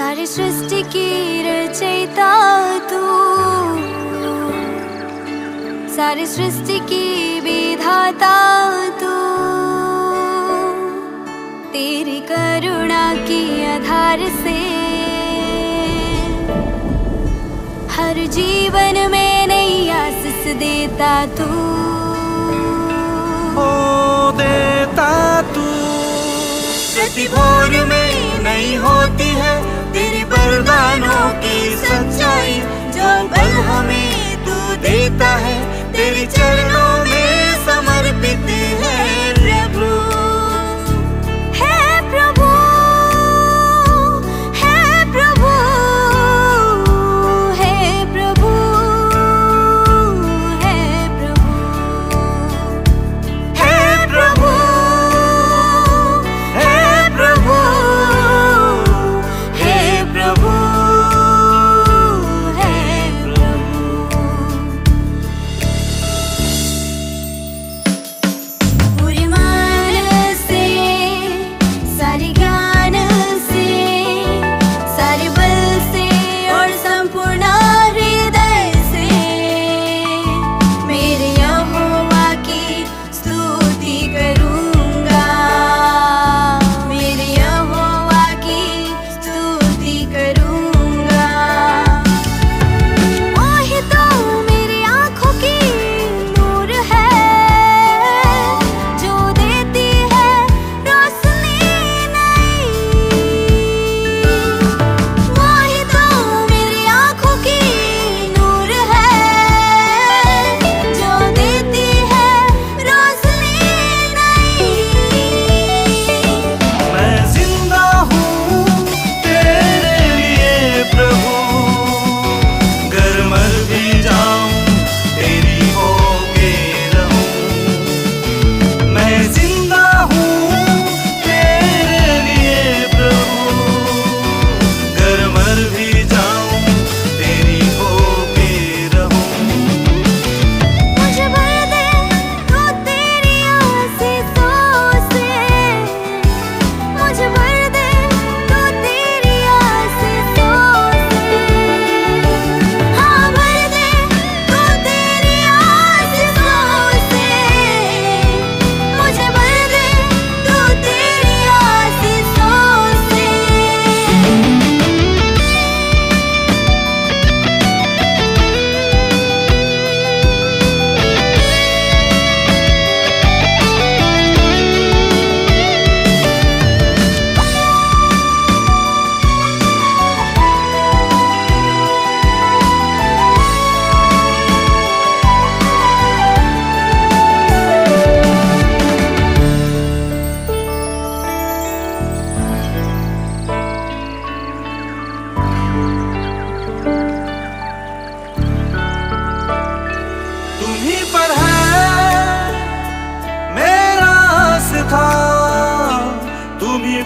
सारी सृष्टि की रचयिता तू। सारी सृष्टि की विधाता तू। तेरी करुणा की आधार से हर जीवन में नई आशीष देता तू। ओ देता तू। प्रति भोर में नहीं होती है। वरदानों की सच्चाई जो पल हमें तू देता है।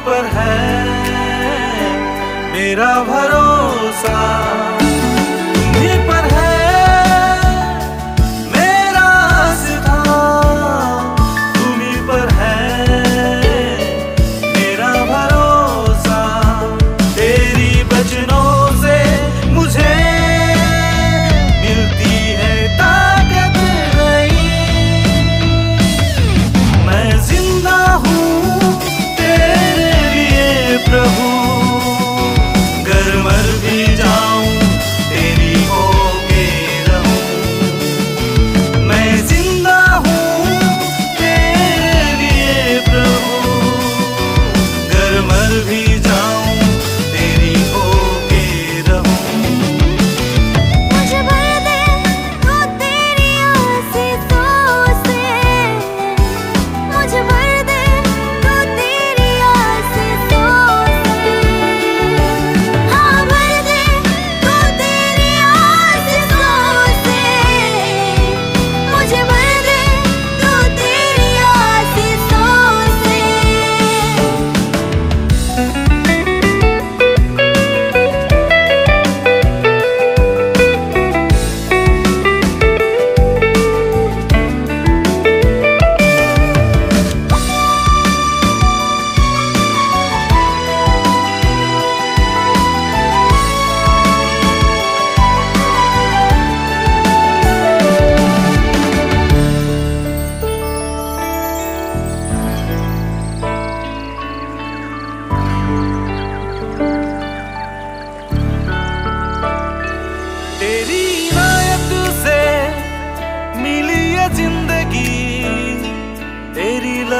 पर है। मेरा भरोसा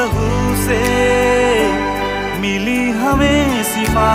लहू से मिली हमें सिफा